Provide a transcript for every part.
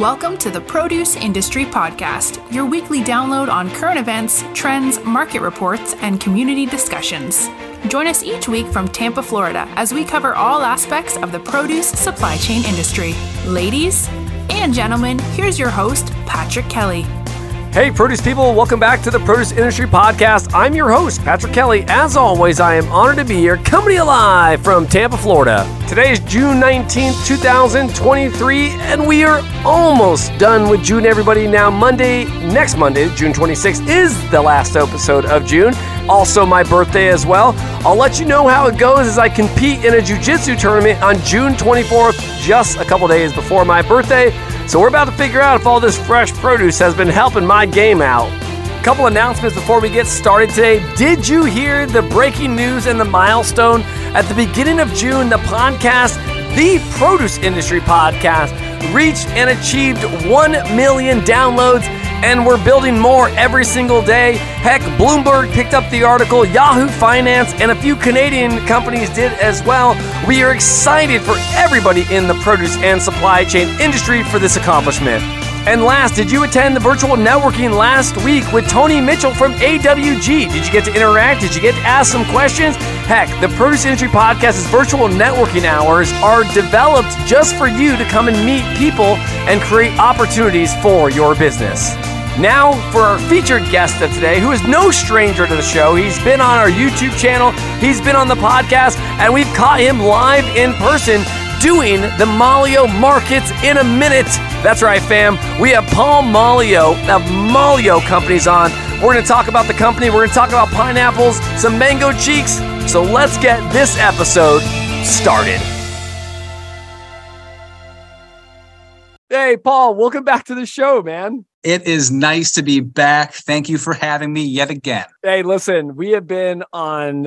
Welcome to the Produce Industry Podcast, your weekly download on current events, trends, market reports, and community discussions. Join us each week from Tampa, Florida, as we cover all aspects of the produce supply chain industry. Ladies and gentlemen, here's your host, Patrick Kelly. Hey, produce people, welcome back to the Produce Industry Podcast. I'm your host, Patrick Kelly. As always, I am honored to be here, coming alive from Tampa, Florida. Today is June 19th, 2023, and we are almost done with June, everybody. Now, Monday, next Monday, June 26th, is the last episode of June. Also, my birthday as well. I'll let you know how it goes as I compete in a jiu jitsu tournament on June 24th, just a couple days before my birthday. So we're about to figure out if all this fresh produce has been helping my game out. Couple announcements before we get started today. Did you hear the breaking news and the milestone? At the beginning of June, the podcast, the Produce Industry Podcast, reached and achieved 1 million downloads and we're building more every single day. Heck, Bloomberg picked up the article, Yahoo Finance, and a few Canadian companies did as well. We are excited for everybody in the produce and supply chain industry for this accomplishment. And last, did you attend the virtual networking last week with Tony Mitchell from AWG? Did you get to interact? Did you get to ask some questions? Heck, the Produce Industry Podcast's virtual networking hours are developed just for you to come and meet people and create opportunities for your business. Now, for our featured guest of today, who is no stranger to the show. He's been on our YouTube channel, he's been on the podcast, and we've caught him live in person doing the Maglio markets in a minute. That's right, fam. We have Paul Maglio of Maglio Companies on. We're going to talk about the company, we're going to talk about pineapples, some mango cheeks. So let's get this episode started. Hey, Paul, welcome back to the show, man. It is nice to be back. Thank you for having me yet again. Hey, listen, we have been on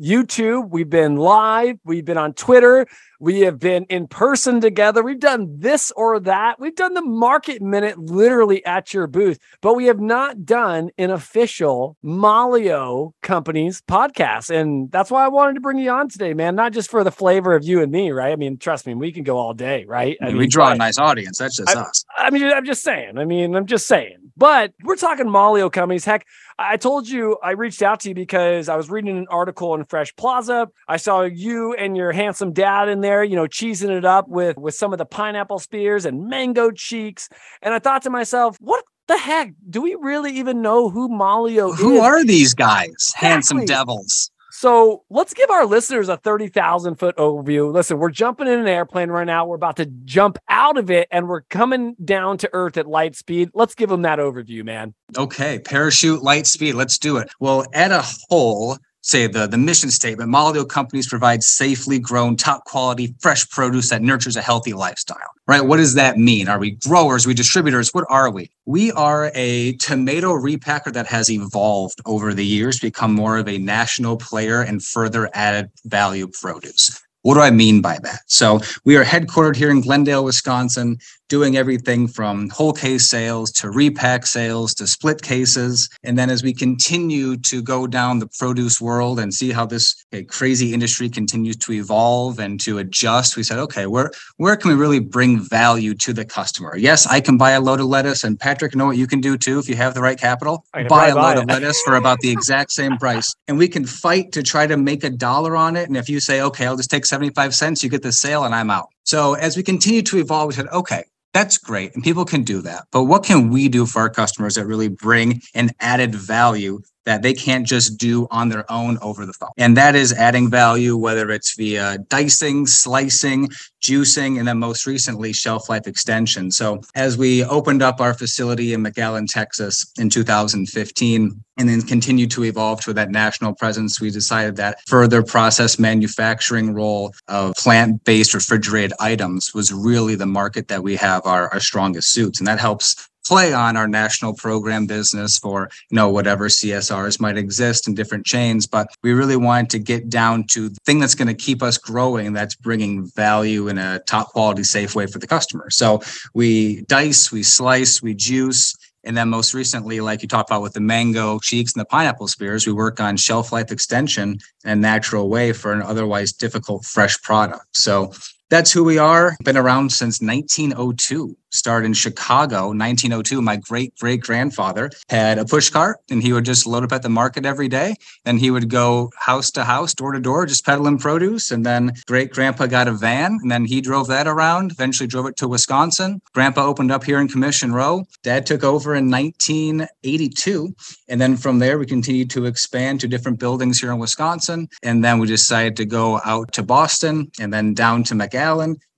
YouTube, we've been live, we've been on Twitter, we have been in person together. We've done this or that. We've done the market minute literally at your booth, but we have not done an official Maglio companies podcast. And that's why I wanted to bring you on today, man. Not just for the flavor of you and me, right? I mean, trust me, we can go all day, right? I we draw a nice audience. That's just I, us. I mean, I'm just saying. I mean, I'm just saying. But we're talking Maglio companies. Heck, I told you I reached out to you because I was reading an article in Fresh Plaza. I saw you and your handsome dad in there, you know, cheesing it up with with some of the pineapple spears and mango cheeks. And I thought to myself, what the heck? Do we really even know who Maglio Who is? Who are these guys? Handsome devils. So let's give our listeners a 30,000 foot overview. Listen, we're jumping in an airplane right now. We're about to jump out of it and we're coming down to earth at light speed. Let's give them that overview, man. Okay, parachute, light speed. Let's do it. Well, at a whole, say the, the mission statement, Maglio companies provide safely grown, top quality, fresh produce that nurtures a healthy lifestyle. Right? What does that mean? Are we growers? Are we distributors? What are we? We are a tomato repacker that has evolved over the years, become more of a national player and further added value produce. What do I mean by that? So we are headquartered here in Glendale, Wisconsin, doing everything from whole case sales to repack sales to split cases. And then as we continue to go down the produce world and see how this okay, crazy industry continues to evolve and to adjust, we said, okay, where where can we really bring value to the customer? Yes, I can buy a load of lettuce, and Patrick, know what you can do too if you have the right capital. Buy a buy load of lettuce for about the exact same price, and we can fight to try to make a dollar on it. And if you say, okay, I'll just take 75 cents, you get the sale, and I'm out. So as we continue to evolve, we said, okay, that's great. And people can do that. But what can we do for our customers that really bring an added value that they can't just do on their own over the phone? And that is adding value, whether it's via dicing, slicing, juicing, and then most recently, shelf life extension. So as we opened up our facility in McAllen, Texas in 2015, and then continued to evolve to that national presence, we decided that further process manufacturing role of plant-based refrigerated items was really the market that we have our, our strongest suits. And that helps play on our national program business for you know whatever csrs might exist in different chains but we really wanted to get down to the thing that's going to keep us growing that's bringing value in a top quality safe way for the customer so we dice we slice we juice and then most recently, like you talked about with the mango cheeks and the pineapple spears, we work on shelf life extension in a natural way for an otherwise difficult fresh product. So that's who we are. Been around since 1902. started in Chicago, 1902. My great great grandfather had a push cart and he would just load up at the market every day. Then he would go house to house, door to door, just peddling produce. And then great grandpa got a van and then he drove that around, eventually drove it to Wisconsin. Grandpa opened up here in Commission Row. Dad took over in 1982. And then from there, we continued to expand to different buildings here in Wisconsin. And then we decided to go out to Boston and then down to McAllen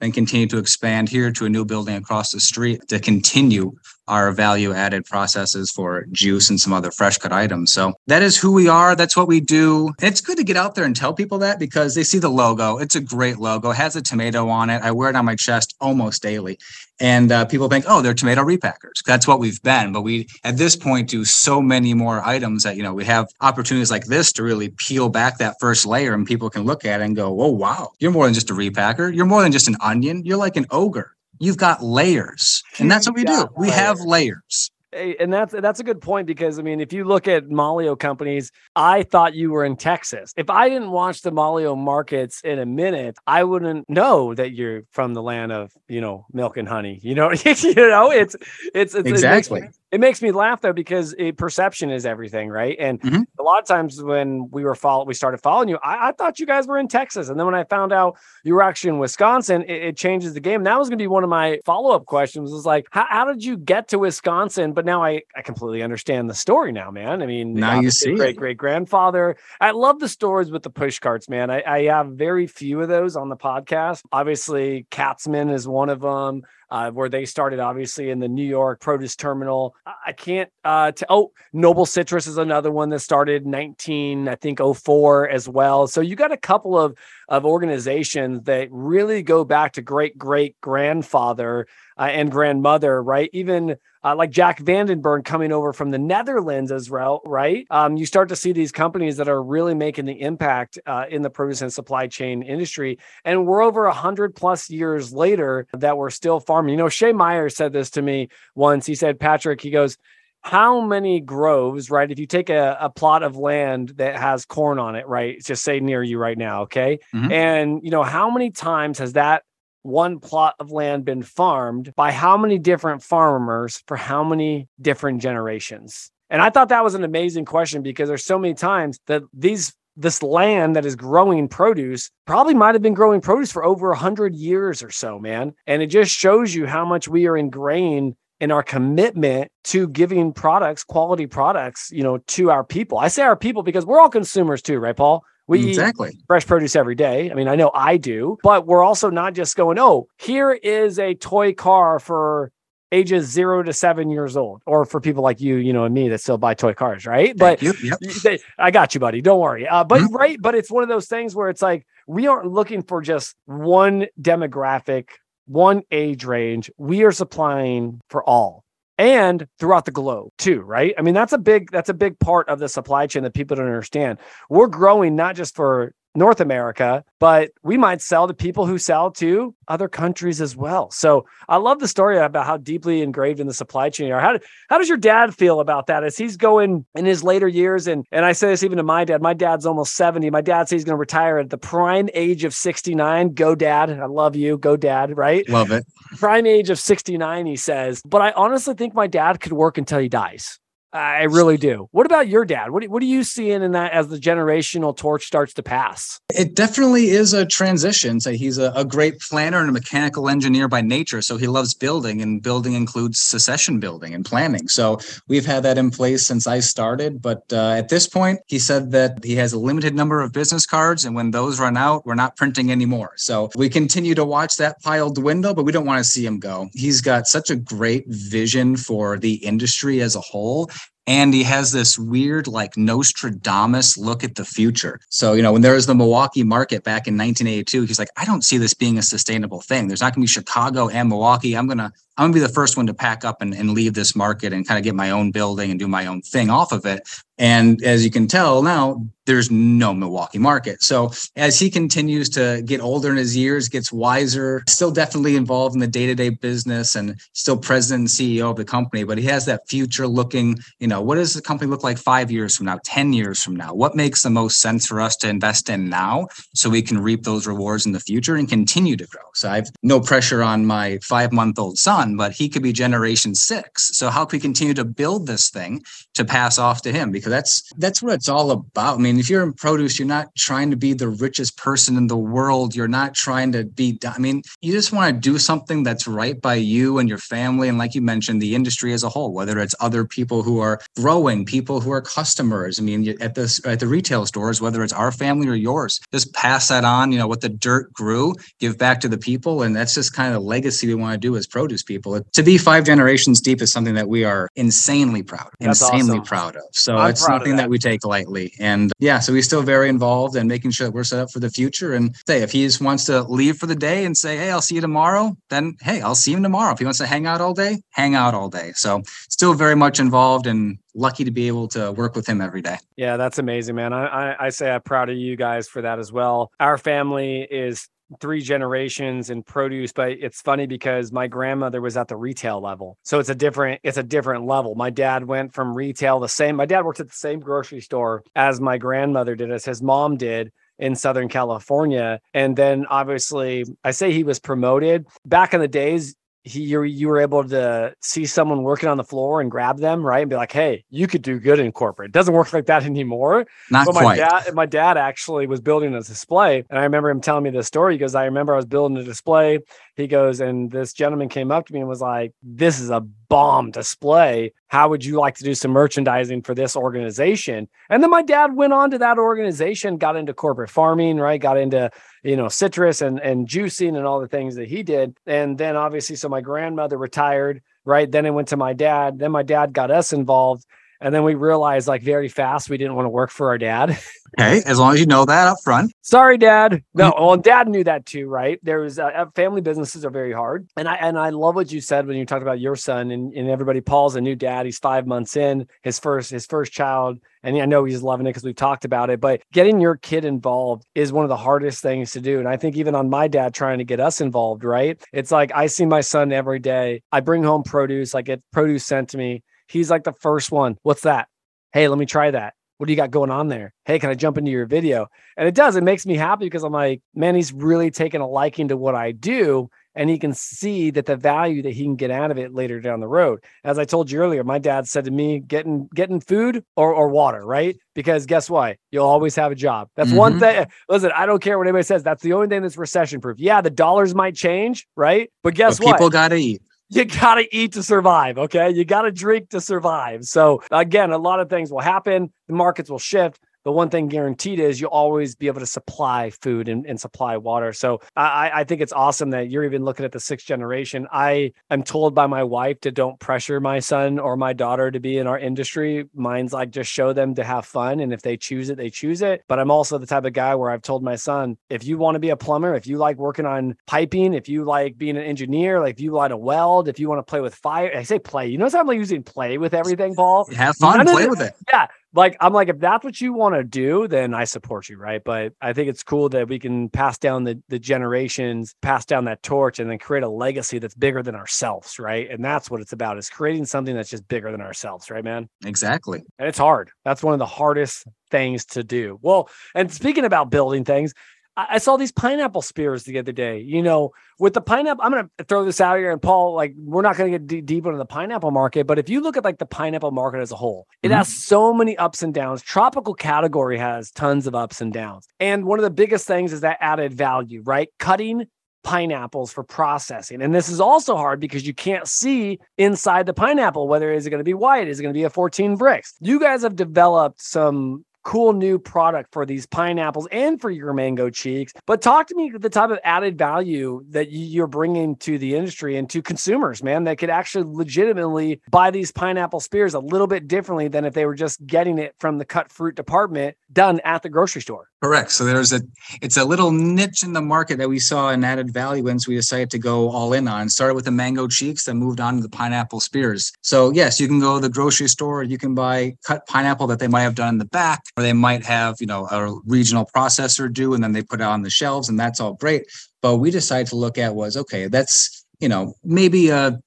and continue to expand here to a new building across the street to continue our value added processes for juice and some other fresh cut items. So that is who we are. That's what we do. And it's good to get out there and tell people that because they see the logo. It's a great logo, it has a tomato on it. I wear it on my chest almost daily. And uh, people think, oh, they're tomato repackers. That's what we've been. But we, at this point, do so many more items that, you know, we have opportunities like this to really peel back that first layer and people can look at it and go, oh, wow, you're more than just a repacker. You're more than just an onion. You're like an ogre you've got layers and that's what we do we have layers and that's that's a good point because I mean, if you look at Maglio companies, I thought you were in Texas. If I didn't watch the Maglio markets in a minute, I wouldn't know that you're from the land of you know milk and honey. You know, you know, it's it's, it's exactly. It it makes me laugh though because it, perception is everything, right? And mm-hmm. a lot of times when we were follow, we started following you. I, I, thought you guys were in Texas, and then when I found out you were actually in Wisconsin, it, it changes the game. That was going to be one of my follow up questions. Was like, how, how, did you get to Wisconsin? But now I I completely understand the story now, man. I mean, now you see great great grandfather. I love the stories with the push carts, man. I, I have very few of those on the podcast. Obviously, Katzman is one of them uh, where they started obviously in the New York produce terminal. I can't. Uh, oh, Noble Citrus is another one that started 19, I think 04 as well. So you got a couple of of organizations that really go back to great great grandfather uh, and grandmother, right? Even uh, like Jac Vandenberg coming over from the Netherlands as well, right? Um, you start to see these companies that are really making the impact uh, in the produce and supply chain industry. And we're over a hundred plus years later that we're still farming. You know, Shay Meyer said this to me once. He said, Patrick, he goes, how many groves, right? If you take a, a plot of land that has corn on it, right? Just say near you right now, okay? Mm-hmm. And you know, how many times has that one plot of land been farmed by how many different farmers for how many different generations? And I thought that was an amazing question because there's so many times that these this land that is growing produce probably might have been growing produce for over 100 years or so, man. And it just shows you how much we are ingrained in our commitment to giving products, quality products, you know, to our people. I say our people because we're all consumers too, right, Paul? We exactly. eat fresh produce every day. I mean, I know I do, but we're also not just going, oh, here is a toy car for ages zero to seven years old, or for people like you, you know, and me that still buy toy cars, right? Thank but yep. they, I got you, buddy. Don't worry. Uh, but mm-hmm. right, but it's one of those things where it's like we aren't looking for just one demographic, one age range. We are supplying for all and throughout the globe too right? I mean that's a big that's a big part of the supply chain that people don't understand. We're growing not just for North America, but we might sell to people who sell to other countries as well. So I love the story about how deeply engraved in the supply chain are. How, how does your dad feel about that as he's going in his later years? And, and I say this even to my dad, my dad's almost 70. My dad says he's going to retire at the prime age of 69. Go dad. I love you. Go dad. Right. Love it. Prime age of 69, he says. But I honestly think my dad could work until he dies. I really do. What about your dad? What, what are you seeing in that as the generational torch starts to pass? It definitely is a transition. So he's a, a, great planner and a mechanical engineer by nature. So he loves building, and building includes succession building and planning. So we've had that in place since I started. But uh, at this point, he said that he has a limited number of business cards, and when those run out, we're not printing anymore. So we continue to watch that pile dwindle, but we don't want to see him go. He's got such a great vision for the industry as a whole and he has this weird like Nostradamus look at the future. So, you know, when there was the Milwaukee market back in 1982, he's like, I don't see this being a sustainable thing. There's not going to be Chicago and Milwaukee. I'm going to I'm to be the first one to pack up and, and leave this market and kind of get my own building and do my own thing off of it. And as you can tell now, there's no Milwaukee market. So as he continues to get older in his years, gets wiser, still definitely involved in the day-to-day business and still president and CEO of the company, but he has that future looking, you know, what does the company look like five years from now, 10 years from now? What makes the most sense for us to invest in now so we can reap those rewards in the future and continue to grow? So I've no pressure on my five-month-old son, but he could be generation six. So how can we continue to build this thing to pass off to him? Because that's that's what it's all about. I mean, if you're in produce, you're not trying to be the richest person in the world. You're not trying to be, I mean, you just want to do something that's right by you and your family. And like you mentioned, the industry as a whole, whether it's other people who are growing, people who are customers. I mean, at this, at the retail stores, whether it's our family or yours, just pass that on, you know, what the dirt grew, give back to the people. And that's just kind of the legacy we want to do as produce people. To be five generations deep is something that we are insanely proud, that's insanely awesome. proud of. So I'm it's something that. that we take lightly. And yeah, so we're still very involved and making sure that we're set up for the future. And say, if he just wants to leave for the day and say, hey, I'll see you tomorrow, then hey, I'll see him tomorrow. If he wants to hang out all day, hang out all day. So still very much involved and lucky to be able to work with him every day. Yeah, that's amazing, man. I, I, I say I'm proud of you guys for that as well. Our family is three generations in produce but it's funny because my grandmother was at the retail level so it's a different it's a different level my dad went from retail the same my dad worked at the same grocery store as my grandmother did as his mom did in Southern California. And then obviously, I say he was promoted. Back in the days, he you, you were able to see someone working on the floor and grab them right? And be like hey you could do good in corporate. It doesn't work like that anymore. Not but my quite. dad my dad actually was building a display and i remember him telling me this story he goes i remember i was building a display. He goes and this gentleman came up to me and was like this is a bomb display. How would you like to do some merchandising for this organization? And then my dad went on to that organization got into corporate farming right? Got into you know citrus and and juicing and all the things that he did. And then obviously so my grandmother retired right? Then it went to my dad. Then my dad got us involved and then we realized like very fast we didn't want to work for our dad Okay, as long as you know that up front. Sorry, Dad. No, mm-hmm. well, Dad knew that too, right? There was uh, uh, family businesses are very hard, and I and I love what you said when you talked about your son and, and everybody. Paul's a new dad. He's five months in his first his first child, and I know he's loving it because we've talked about it. But getting your kid involved is one of the hardest things to do, and I think even on my dad trying to get us involved, right? It's like I see my son every day. I bring home produce. I get produce sent to me. He's like the first one. What's that? Hey, let me try that what do you got going on there? Hey, can I jump into your video? And it does. It makes me happy because I'm like, man, he's really taken a liking to what I do. And he can see that the value that he can get out of it later down the road. As I told you earlier, my dad said to me, getting getting food or, or water, right? Because guess what? You'll always have a job. That's mm-hmm. one thing. Listen, I don't care what anybody says. That's the only thing that's recession proof. Yeah, the dollars might change, right? But guess but what? People gotta eat you got to eat to survive. Okay. You got to drink to survive. So, again, a lot of things will happen. The markets will shift the one thing guaranteed is you'll always be able to supply food and, and supply water. So I, I think it's awesome that you're even looking at the sixth generation. I am told by my wife to don't pressure my son or my daughter to be in our industry. Mine's like just show them to have fun. And if they choose it, they choose it. But I'm also the type of guy where I've told my son, if you want to be a plumber, if you like working on piping, if you like being an engineer, like if you like to weld, if you want to play with fire, I say play. You know, I'm like using play with everything, Paul. Have fun, None play with it. Yeah like I'm like if that's what you want to do, then I support you, right? But I think it's cool that we can pass down the the generations, pass down that torch, and then create a legacy that's bigger than ourselves, right? And that's what it's about: is creating something that's just bigger than ourselves, right, man? Exactly. And it's hard. That's one of the hardest things to do. Well, and speaking about building things, I saw these pineapple spears the other day. You know, with the pineapple, I'm going to throw this out here. And Paul, like, we're not going to get d- deep into the pineapple market, but if you look at like the pineapple market as a whole, it mm-hmm. has so many ups and downs. Tropical category has tons of ups and downs. And one of the biggest things is that added value, right? Cutting pineapples for processing. And this is also hard because you can't see inside the pineapple whether is it going to be white, is it going to be a 14 Brix. You guys have developed some cool new product for these pineapples and for your mango cheeks. But talk to me the type of added value that you're bringing to the industry and to consumers, man, that could actually legitimately buy these pineapple spears a little bit differently than if they were just getting it from the cut fruit department done at the grocery store. Correct. So there's a it's a little niche in the market that we saw an added value in. So we decided to go all in on. Started with the mango cheeks, then moved on to the pineapple spears. So yes, you can go to the grocery store, you can buy cut pineapple that they might have done in the back, or they might have, you know, a regional processor do, and then they put it on the shelves, and that's all great. But we decided to look at was okay, that's you know, maybe a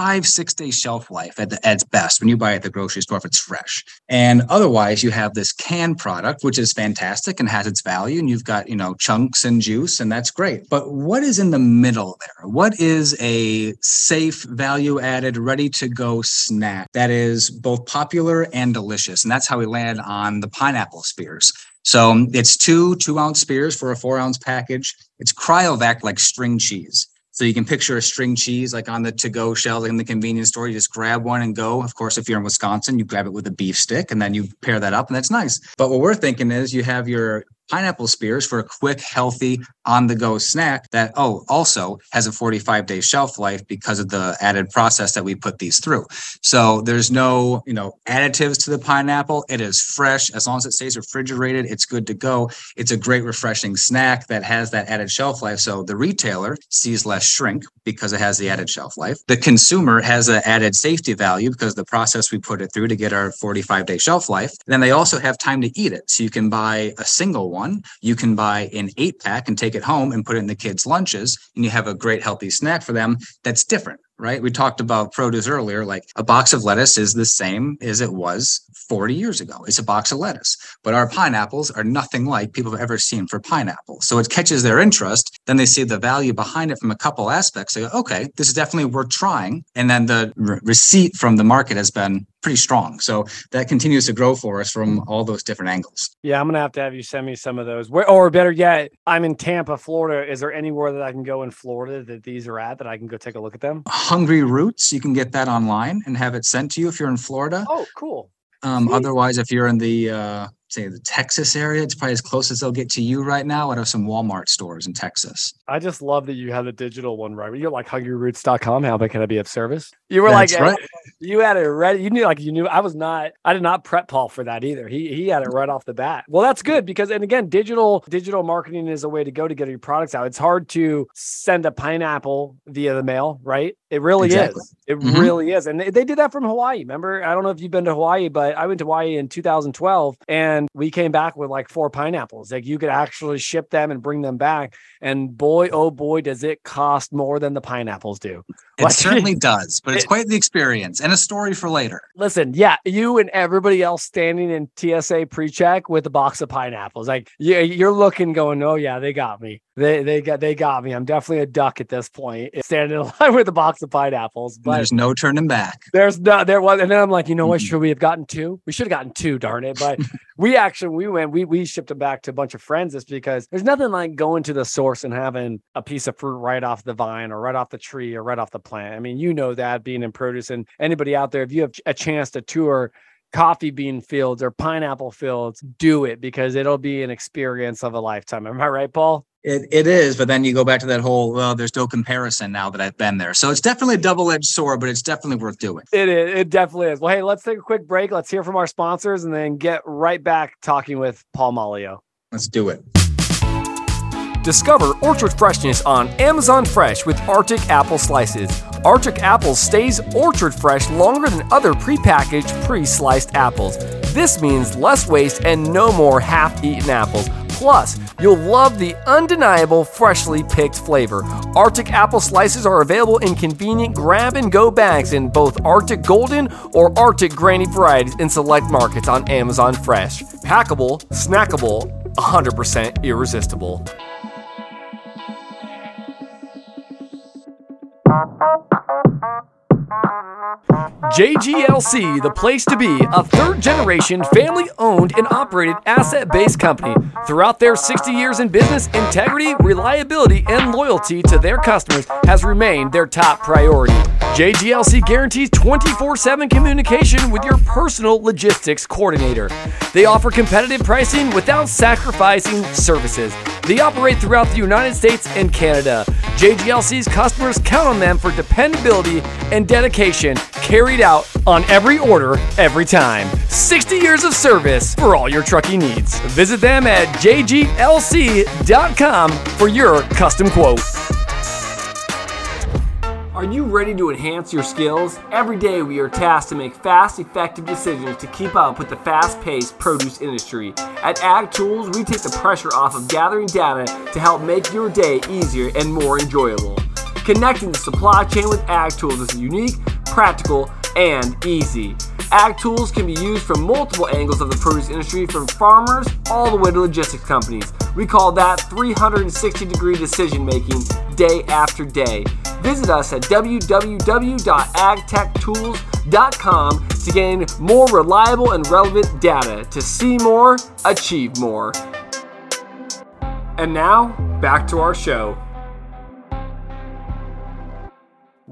five, six day shelf life at, the, at its best when you buy it at the grocery store if it's fresh. And otherwise, you have this canned product, which is fantastic and has its value. And you've got, you know, chunks and juice, and that's great. But what is in the middle there? What is a safe, value added, ready to go snack that is both popular and delicious? And that's how we landed on the pineapple spears. So it's two two ounce spears for a four ounce package. It's cryovac like string cheese. So you can picture a string cheese like on the to-go shelf in the convenience store. You just grab one and go. Of course, if you're in Wisconsin, you grab it with a beef stick and then you pair that up, and that's nice. But what we're thinking is you have your pineapple spears for a quick, healthy, on the go snack that, oh, also has a 45 day shelf life because of the added process that we put these through. So there's no, you know, additives to the pineapple. It is fresh. As long as it stays refrigerated, it's good to go. It's a great, refreshing snack that has that added shelf life. So the retailer sees less shrink because it has the added shelf life. The consumer has an added safety value because the process we put it through to get our 45 day shelf life. Then they also have time to eat it. So you can buy a single one. You can buy an eight pack and take it home and put it in the kids' lunches, and you have a great healthy snack for them that's different right? We talked about produce earlier. Like a box of lettuce is the same as it was 40 years ago. It's a box of lettuce, but our pineapples are nothing like people have ever seen for pineapple. So it catches their interest. Then they see the value behind it from a couple aspects. They go, okay, this is definitely worth trying. And then the re- receipt from the market has been pretty strong. So that continues to grow for us from all those different angles. Yeah, I'm gonna have to have you send me some of those. Where, or better yet, I'm in Tampa, Florida. Is there anywhere that I can go in Florida that these are at that I can go take a look at them? Hungryroots. You can get that online and have it sent to you if you're in Florida. Oh, cool. Um, otherwise, if you're in the uh, say the Texas area. It's probably as close as they'll get to you right now out of some Walmart stores in Texas. I just love that you had the digital one right. You're like hungryroots.com. How can I be of service? You were That's like, right. you had it ready. You knew like you knew I was not, I did not prep Paul for that either. He he had it right off the bat. Well, that's good because and again, digital digital marketing is a way to go to get your products out. It's hard to send a pineapple via the mail, right? It really Exactly. is. It Mhm. really is. And they, they did that from Hawaii. Remember? I don't know if you've been to Hawaii, but I went to Hawaii in 2012 and we came back with like four pineapples. Like you could actually ship them and bring them back. And boy, oh boy, does it cost more than the pineapples do. It Like- certainly does, but it's It- quite the experience and a story for later. Listen, yeah, you and everybody else standing in TSA pre-check with a box of pineapples. Like you, you're looking, going, "Oh yeah, they got me. They they got they got me. I'm definitely a duck at this point, standing in line with a box of pineapples." But There's no turning back. there's no there was, and then I'm like, you know what? Mhm. Should we have gotten two? We should have gotten two, darn it! But we actually we went we we shipped them back to a bunch of friends just because there's nothing like going to the source and having a piece of fruit right off the vine or right off the tree or right off the plant. I mean, you know that being in produce and anybody out there, if you have a chance to tour coffee bean fields or pineapple fields, do it because it'll be an experience of a lifetime. Am I right, Paul? It, it is, but then you go back to that whole, well, there's no comparison now that I've been there. So it's definitely a double edged sword, but it's definitely worth doing. It is. It definitely is. Well, hey, let's take a quick break. Let's hear from our sponsors and then get right back talking with Paul Maglio. Let's do it. Discover orchard freshness on Amazon Fresh with Arctic apple slices. Arctic apple stays orchard fresh longer than other prepackaged, pre-sliced apples. This means less waste and no more half-eaten apples. Plus, you'll love the undeniable freshly picked flavor. Arctic apple slices are available in convenient grab and go bags in both Arctic Golden or Arctic Granny varieties in select markets on Amazon Fresh. Packable, snackable, 100% irresistible. JGLC, the place to be, a third generation family owned and operated asset based company. Throughout their 60 years in business, integrity, reliability, and loyalty to their customers has remained their top priority. JGLC guarantees 24 7 communication with your personal logistics coordinator. They offer competitive pricing without sacrificing services. They operate throughout the United States and Canada. JGLC's customers count on them for dependability and dedication carried out on every order, every time. 60 years of service for all your trucking needs. Visit them at jglc.com for your custom quote. Are you ready to enhance your skills? Every day we are tasked to make fast, effective decisions to keep up with the fast paced produce industry. At Ag Tools, we take the pressure off of gathering data to help make your day easier and more enjoyable. Connecting the supply chain with Ag Tools is unique, practical, and easy. Ag tools can be used from multiple angles of the produce industry, from farmers all the way to logistics companies. We call that 360 degree decision making day after day. Visit us at www.agtechtools.com to gain more reliable and relevant data to see more, achieve more. And now, back to our show.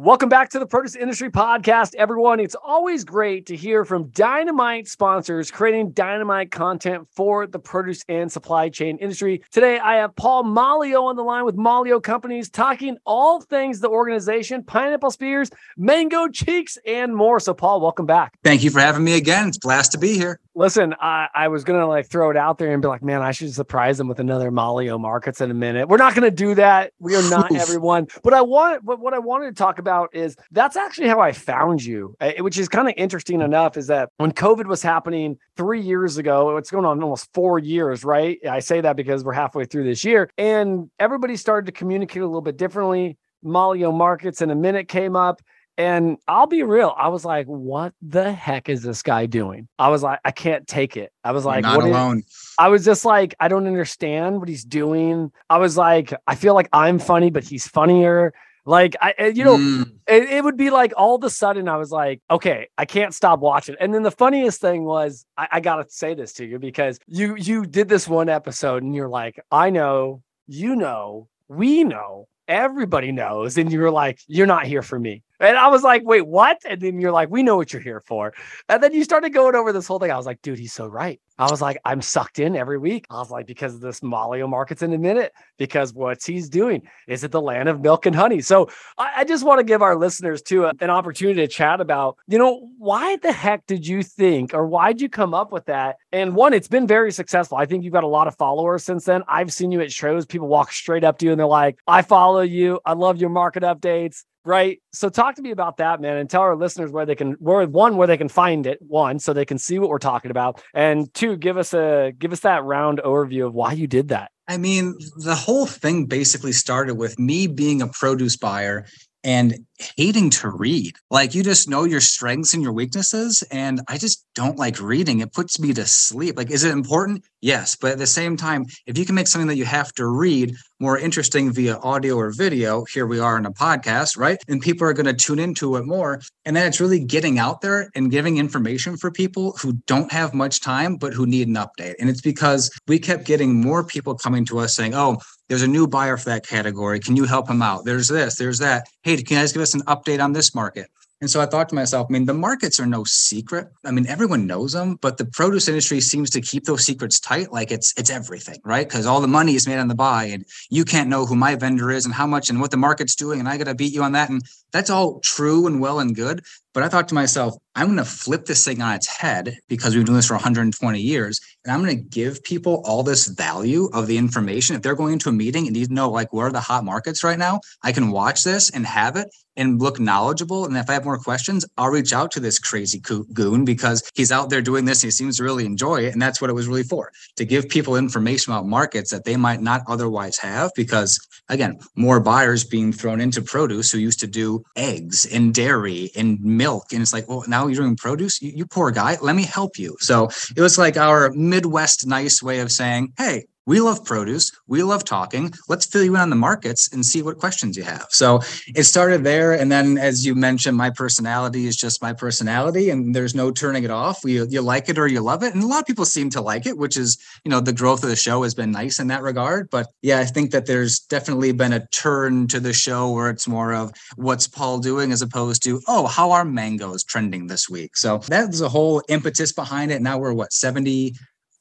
Welcome back to the Produce Industry Podcast, everyone. It's always great to hear from dynamite sponsors creating dynamite content for the produce and supply chain industry. Today, I have Paul Maglio on the line with Maglio Companies talking all things the organization, pineapple spears, mango cheeks, and more. So, Paul, welcome back. Thank you for having me again. It's a blast to be here. Listen, I, I was gonna like throw it out there and be like, man, I should surprise them with another Maglio markets in a minute. We're not gonna do that. We are not everyone. But I want, but what I wanted to talk about is that's actually how I found you, eh, which is kind of interesting enough. Is that when COVID was happening three years ago, it's going on almost four years, right? I say that because we're halfway through this year, and everybody started to communicate a little bit differently. Maglio markets in a minute came up and I'll be real. I was like, what the heck is this guy doing? I was like, I can't take it. I was like, You're not alone. Is, I was just like, I don't understand what he's doing. I was like, I feel like I'm funny, but he's funnier. Like I, you know, mm. it, it, would be like all of a sudden I was like, okay, I can't stop watching. And then the funniest thing was, I, I gotta say this to you because you you did this one episode and you're like, I know, you know, we know, everybody knows, and you were like, you're not here for me. And I was like, wait, what? And then you're like, we know what you're here for. And then you started going over this whole thing. I was like, dude, he's so right. I was like, I'm sucked in every week. I was like, because of this Maglio markets in a minute, because what's he's doing is it the land of milk and honey. So I, I just want to give our listeners too a, an opportunity to chat about, you know, why the heck did you think or why did you come up with that? And one, it's been very successful. I think you've got a lot of followers since then. I've seen you at shows. People walk straight up to you and they're like, I follow you. I love your market updates right? So talk to me about that, man, and tell our listeners where they can where one where they can find it, one, so they can see what we're talking about, and two, give us a give us that round overview of why you did that. I mean, the whole thing basically started with me being a produce buyer and hating to read. Like you just know your strengths and your weaknesses. And I just don't like reading. It puts me to sleep. Like, is it important? Yes. But at the same time, if you can make something that you have to read more interesting via audio or video, here we are in a podcast, right? And people are going to tune into it more. And then it's really getting out there and giving information for people who don't have much time, but who need an update. And it's because we kept getting more people coming to us saying, oh, there's a new buyer for that category. Can you help them out? There's this, there's that. Hey, can you guys give us an update on this market? And so I thought to myself, I mean, the markets are no secret. I mean, everyone knows them, but the produce industry seems to keep those secrets tight, like it's it's everything, right? Because all the money is made on the buy, and you can't know who my vendor is and how much and what the market's doing, and I got to beat you on that. And that's all true and well and good. But I thought to myself, I'm going to flip this thing on its head because we've been doing this for 120 years. And I'm going to give people all this value of the information. If they're going into a meeting and need to know, like, where are the hot markets right now, I can watch this and have it and look knowledgeable. And if I have more questions, I'll reach out to this crazy goon because he's out there doing this and he seems to really enjoy it. And that's what it was really for to give people information about markets that they might not otherwise have. Because again, more buyers being thrown into produce who used to do eggs and dairy and milk. And it's like, well, now you're doing produce. You, you poor guy. Let me help you. So it was like our Midwest nice way of saying, hey, we love produce. We love talking. Let's fill you in on the markets and see what questions you have. So it started there. And then, as you mentioned, my personality is just my personality, and there's no turning it off. We, you like it or you love it. And a lot of people seem to like it, which is, you know, the growth of the show has been nice in that regard. But yeah, I think that there's definitely been a turn to the show where it's more of what's Paul doing as opposed to, oh, how are mangoes trending this week? So that's a whole impetus behind it. Now we're what, 70,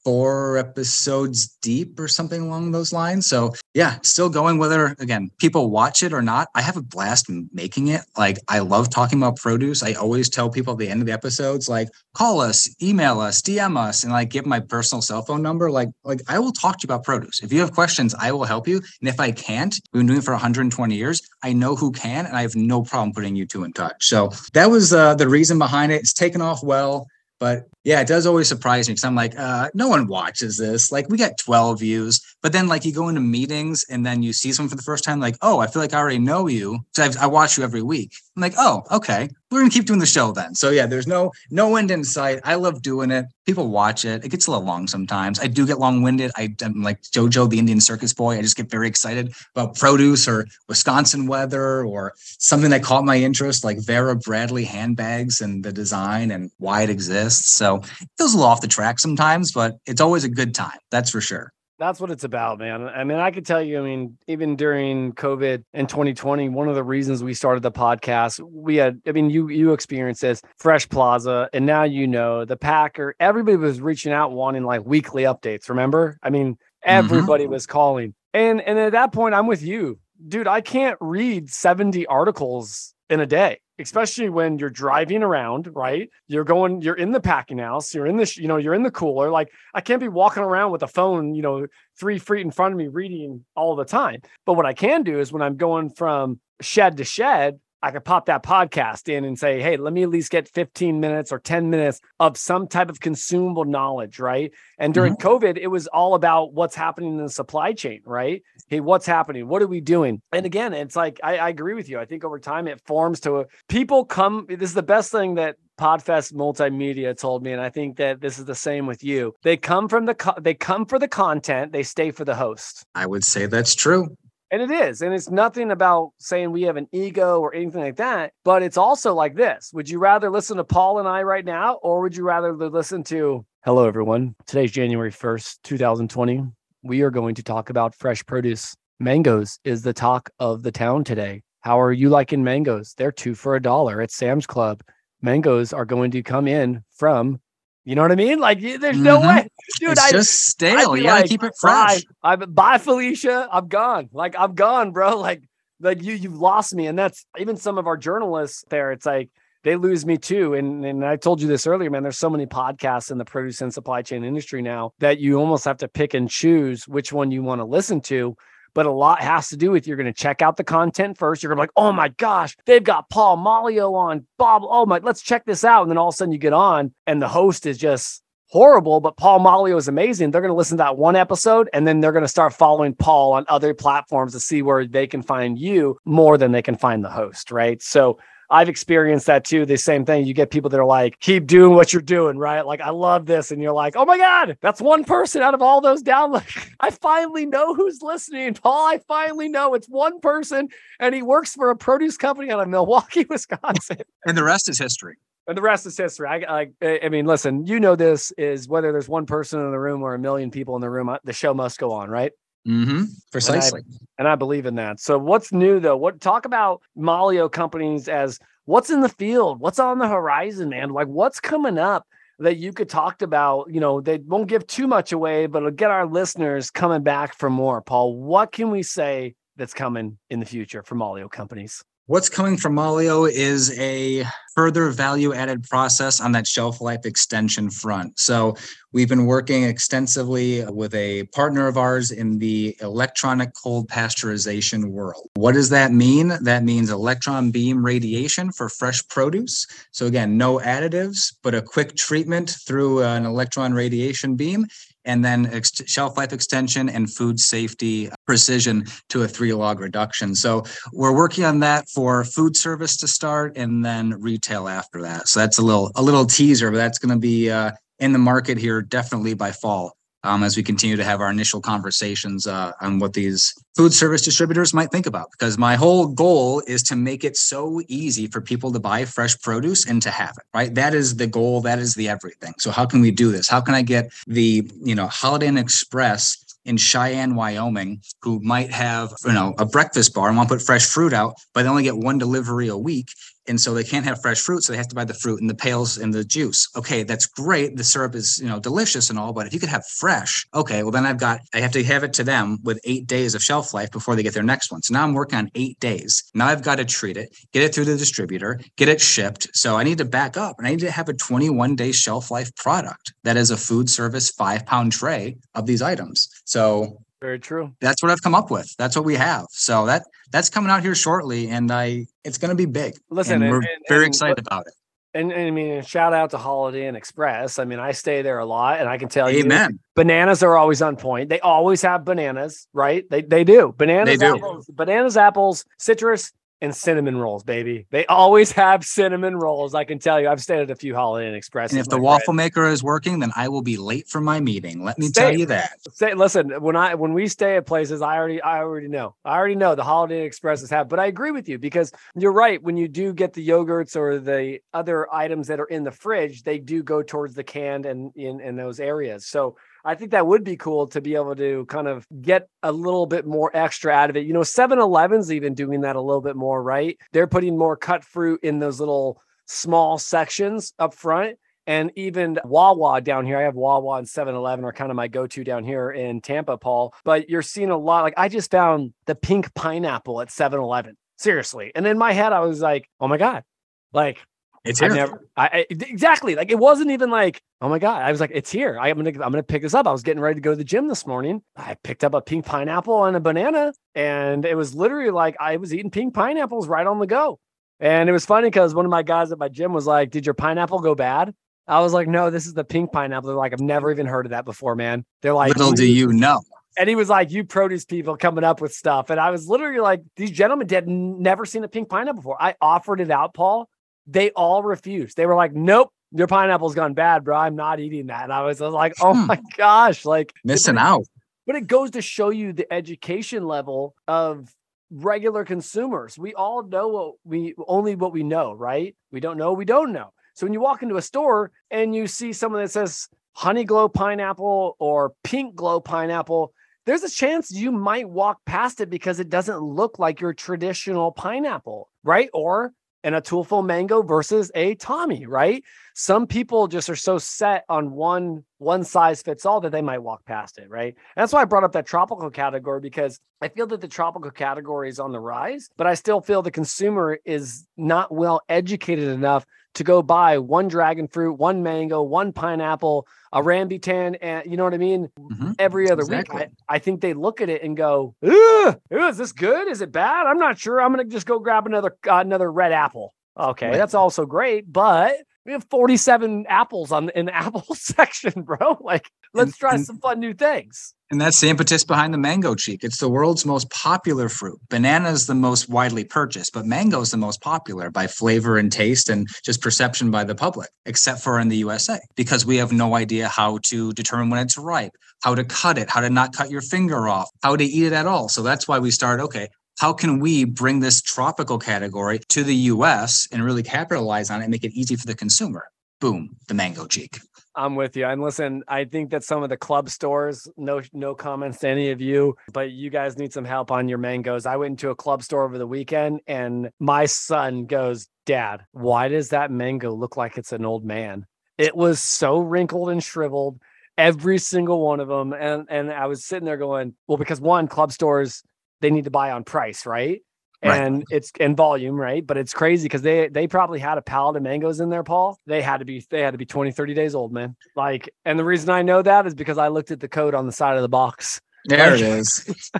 four episodes deep or something along those lines. So yeah, still going whether again, people watch it or not. I have a blast making it. Like I love talking about produce. I always tell people at the end of the episodes, like call us, email us, DM us, and like give my personal cell phone number. Like, like I will talk to you about produce. If you have questions, I will help you. And if I can't, we've been doing it for 120 years. I know who can, and I have no problem putting you two in touch. So that was uh, the reason behind it. It's taken off well. But yeah, it does always surprise me because I'm like, uh, no one watches this. Like, we get 12 views, but then like you go into meetings and then you see someone for the first time, like, oh, I feel like I already know you. So I watch you every week. I'm like, oh, okay, we're gonna keep doing the show then. So yeah, there's no no end in sight. I love doing it. People watch it. It gets a little long sometimes. I do get long winded. I, am like JoJo, the Indian Circus Boy. I just get very excited about produce or Wisconsin weather or something that caught my interest, like Vera Bradley handbags and the design and why it exists. So it feels a little off the track sometimes, but it's always a good time. That's for sure. That's what it's about, man. I mean, I could tell you, I mean, even during COVID in 2020, one of the reasons we started the podcast, we had, I mean, you you experienced this Fresh Plaza, and now you know the Packer, everybody was reaching out wanting like weekly updates. Remember? I mean, mm-hmm. everybody mm-hmm. was calling. And and at that point, I'm with you. Dude, I can't read 70 articles in a day especially when you're driving around, right? You're going, you're in the packing house, you're in the, you know, you're in the cooler. Like I can't be walking around with a phone, you know, three feet in front of me reading all the time. But what I can do is when I'm going from shed to shed, I could pop that podcast in and say, hey, let me at least get 15 minutes or 10 minutes of some type of consumable knowledge, right? And during mm-hmm. COVID, it was all about what's happening in the supply chain, right? Hey, what's happening? What are we doing? And again, it's like, I, I agree with you. I think over time it forms to a, people come, this is the best thing that Podfest Multimedia told me, and I think that this is the same with you. They come from the, they come for the content, they stay for the host. I would say that's true. And it is. And it's nothing about saying we have an ego or anything like that. But it's also like this Would you rather listen to Paul and I right now, or would you rather listen to, hello, everyone? Today's January 1st, 2020. We are going to talk about fresh produce. Mangoes is the talk of the town today. How are you liking mangoes? They're two for a dollar at Sam's Club. Mangoes are going to come in from you know what I mean? Like, there's mm-hmm. no way, dude. It's I just stale. You gotta like, keep it fresh. Bye. I, bye, Felicia. I'm gone. Like, I'm gone, bro. Like, like you, you've lost me. And that's even some of our journalists there. It's like they lose me too. And and I told you this earlier, man. There's so many podcasts in the produce and supply chain industry now that you almost have to pick and choose which one you want to listen to but a lot has to do with you're going to check out the content first. You're going to be like, oh my gosh, they've got Paul Maglio on Bob. Oh my, let's check this out. And then all of a sudden you get on and the host is just horrible, but Paul Maglio is amazing. They're going to listen to that one episode and then they're going to start following Paul on other platforms to see where they can find you more than they can find the host. Right. So I've experienced that too. The same thing. You get people that are like, keep doing what you're doing, right? Like, I love this. And you're like, oh my God, that's one person out of all those downloads. I finally know who's listening, Paul. I finally know it's one person and he works for a produce company out of Milwaukee, Wisconsin. And the rest is history. And the rest is history. I, I, I mean, listen, you know, this is whether there's one person in the room or a million people in the room, uh, the show must go on, right? Mm-hmm. Precisely. And I, and I, believe in that. So what's new though? What talk about Maglio companies as what's in the field? What's on the horizon, man? Like what's coming up that you could talk about? You know, they won't give too much away, but it'll get our listeners coming back for more. Paul, what can we say that's coming in the future for Maglio companies? What's coming from Maglio is a further value added process on that shelf life extension front. So we've been working extensively with a partner of ours in the electronic cold pasteurization world. What does that mean? That means electron beam radiation for fresh produce. So again, no additives, but a quick treatment through an electron radiation beam and then ex- shelf life extension and food safety precision to a three log reduction. So we're working on that for food service to start and then retail after that. So that's a little a little teaser, but that's going to be uh, in the market here definitely by fall um, as we continue to have our initial conversations uh, on what these food service distributors might think about. Because my whole goal is to make it so easy for people to buy fresh produce and to have it, right? That is the goal. That is the everything. So how can we do this? How can I get the, you know, Holiday Inn Express in Cheyenne, Wyoming, who might have, you know, a breakfast bar and want to put fresh fruit out, but they only get one delivery a week and so they can't have fresh fruit so they have to buy the fruit and the pails and the juice. Okay that's great the syrup is you know delicious and all but if you could have fresh okay well then i've got i have to have it to them with eight days of shelf life before they get their next one. So now i'm working on eight days. Now i've got to treat it get it through the distributor get it shipped. So i need to back up and i need to have a 21 day shelf life product that is a food service five pound tray of these items. So very true. That's what I've come up with. That's what we have. So that that's coming out here shortly, and I it's going to be big. Listen, and we're and, very and, excited about it. And, and, I mean, shout out to Holiday Inn Express. I mean, I stay there a lot, and I can tell Amen. you, bananas are always on point. They always have bananas, right? They they do bananas, they do. apples, bananas, apples, citrus, and cinnamon rolls, baby. They always have cinnamon rolls. I can tell you, I've stayed at a few Holiday Inn Express. And if the waffle friend. maker is working, then I will be late for my meeting. Let me stay, tell you that. Stay, listen, when I when we stay at places, I already I already know. I already know the Holiday Inn Expresses have. But I agree with you because you're right. When you do get the yogurts or the other items that are in the fridge, they do go towards the canned and in in those areas. So I think that would be cool to be able to kind of get a little bit more extra out of it. You know, 7 Eleven's even doing that a little bit more, right? They're putting more cut fruit in those little small sections up front. And even Wawa down here, I have Wawa and 7 Eleven are kind of my go to down here in Tampa, Paul. But you're seeing a lot. Like I just found the pink pineapple at 7 Eleven. Seriously. And in my head, I was like, oh my God, like it's here. I never, I, exactly like it wasn't even like, oh my god. I was like, it's here. I, am gonna, I'm gonna pick this up. I was getting ready to go to the gym this morning. I picked up a pink pineapple and a banana, and it was literally like I was eating pink pineapples right on the go. And it was funny because one of my guys at my gym was like, "Did your pineapple go bad?" I was like, "No, this is the pink pineapple." They're like, "I've never even heard of that before, man." They're like, "Little do you know." And he was like, "You produce people coming up with stuff," and I was literally like, "These gentlemen had never seen a pink pineapple before." I offered it out, Paul, they all refused. They were like, nope, your pineapple's gone bad, bro. I'm not eating that. And I was, I was like, oh hmm. my gosh, like missing out. But it goes to show you the education level of regular consumers. We all know what we only what we know, right? We don't know, we don't know. So when you walk into a store and you see someone that says Honeyglow pineapple or Pinkglow pineapple, there's a chance you might walk past it because it doesn't look like your traditional pineapple, right? Or and Ataulfo mango versus a Tommy, right? Some people just are so set on one one size fits all that they might walk past it, right? And that's why I brought up that tropical category because I feel that the tropical category is on the rise, but I still feel the consumer is not well educated enough to go buy one dragon fruit, one mango, one pineapple, a rambutan, and you know what I mean? Mm-hmm. Every other exactly. week. I, I, think they look at it and go, is this good? Is it bad? I'm not sure. I'm going to just go grab another uh, another red apple. Okay, right. that's also great, but we have 47 apples on in the apple section, bro. Like, let's and, try and, some fun new things. And that's the impetus behind the mango cheek. It's the world's most popular fruit. Banana is the most widely purchased, but mango is the most popular by flavor and taste and just perception by the public, except for in the USA, because we have no idea how to determine when it's ripe, how to cut it, how to not cut your finger off, how to eat it at all. So that's why we started, okay, how can we bring this tropical category to the US and really capitalize on it and make it easy for the consumer? Boom, the mango cheek. I'm with you. And listen, I think that some of the club stores, no no comments to any of you, but you guys need some help on your mangoes. I went into a club store over the weekend and my son goes, Dad, why does that mango look like it's an old man? It was so wrinkled and shriveled, every single one of them. And and I was sitting there going, Well, because one, club stores they need to buy on price, right? And right. it's in volume, right? But it's crazy because they they probably had a pallet of mangoes in there, Paul. They had to be they had to be 20, 30 days old, man. Like, and the reason I know that is because I looked at the code on the side of the box. There like, it is.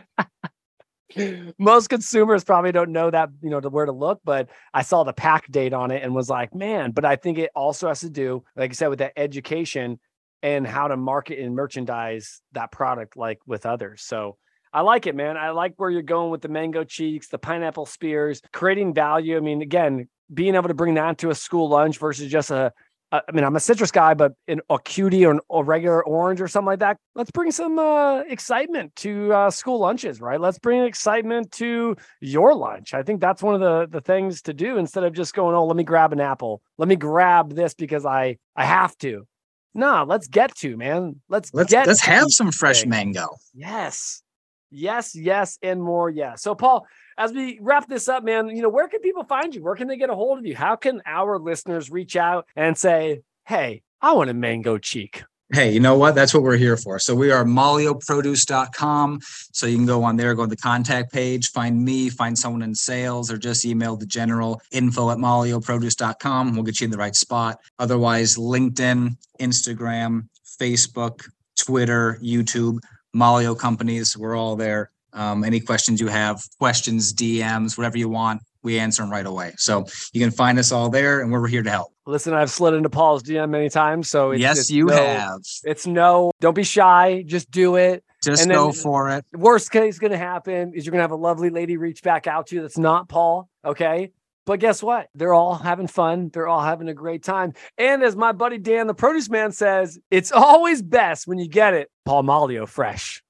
most consumers probably don't know that you know to where to look but i saw the pack date on it and was like man but i think it also has to do like i said with that education and how to market and merchandise that product like with others so I like it, man. I like where you're going with the mango cheeks, the pineapple spears, creating value. I mean, again, being able to bring that to a school lunch versus just a I mean, I'm a citrus guy, but in a cutie or a regular orange or something like that. Let's bring some uh, excitement to uh, school lunches, right? Let's bring excitement to your lunch. I think that's one of the the things to do instead of just going, oh, let me grab an apple, let me grab this because I I have to. No, let's get to man. Let's let's get let's have some fresh mango. Yes, Yes, yes, and more. Yes. So, Paul, as we wrap this up, man, you know, where can people find you? Where can they get a hold of you? How can our listeners reach out and say, hey, I want a mango cheek? hey, you know what? That's what we're here for. So we are maglioproduce.com. So you can go on there, go to the contact page, find me, find someone in sales, or just email the general info at maglioproduce.com. We'll get you in the right spot. Otherwise, LinkedIn, Instagram, Facebook, Twitter, YouTube, Maglio companies, we're all there. Um, any questions you have, questions, DMs, whatever you want, we answer them right away. So you can find us all there, and we're here to help. Listen, I've slid into Paul's DM many times, so it's, yes, it's you no, have. It's no, don't be shy, just do it. Just and go for it. Worst case is going to happen is you're going to have a lovely lady reach back out to you. That's not Paul. Okay. But guess what? They're all having fun. They're all having a great time. And as my buddy Dan, the produce man, says, it's always best when you get it Paul Maglio fresh.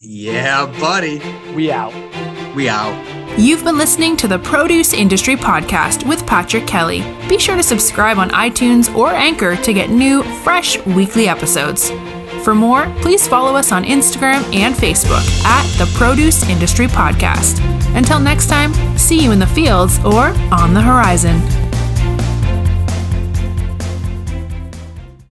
Yeah, buddy. We out. We out. You've been listening to the Produce Industry Podcast with Patrick Kelly. Be sure to subscribe on iTunes or Anchor to get new, fresh weekly episodes. For more, please follow us on Instagram and Facebook at the Produce Industry Podcast. Until next time, see you in the fields or on the horizon.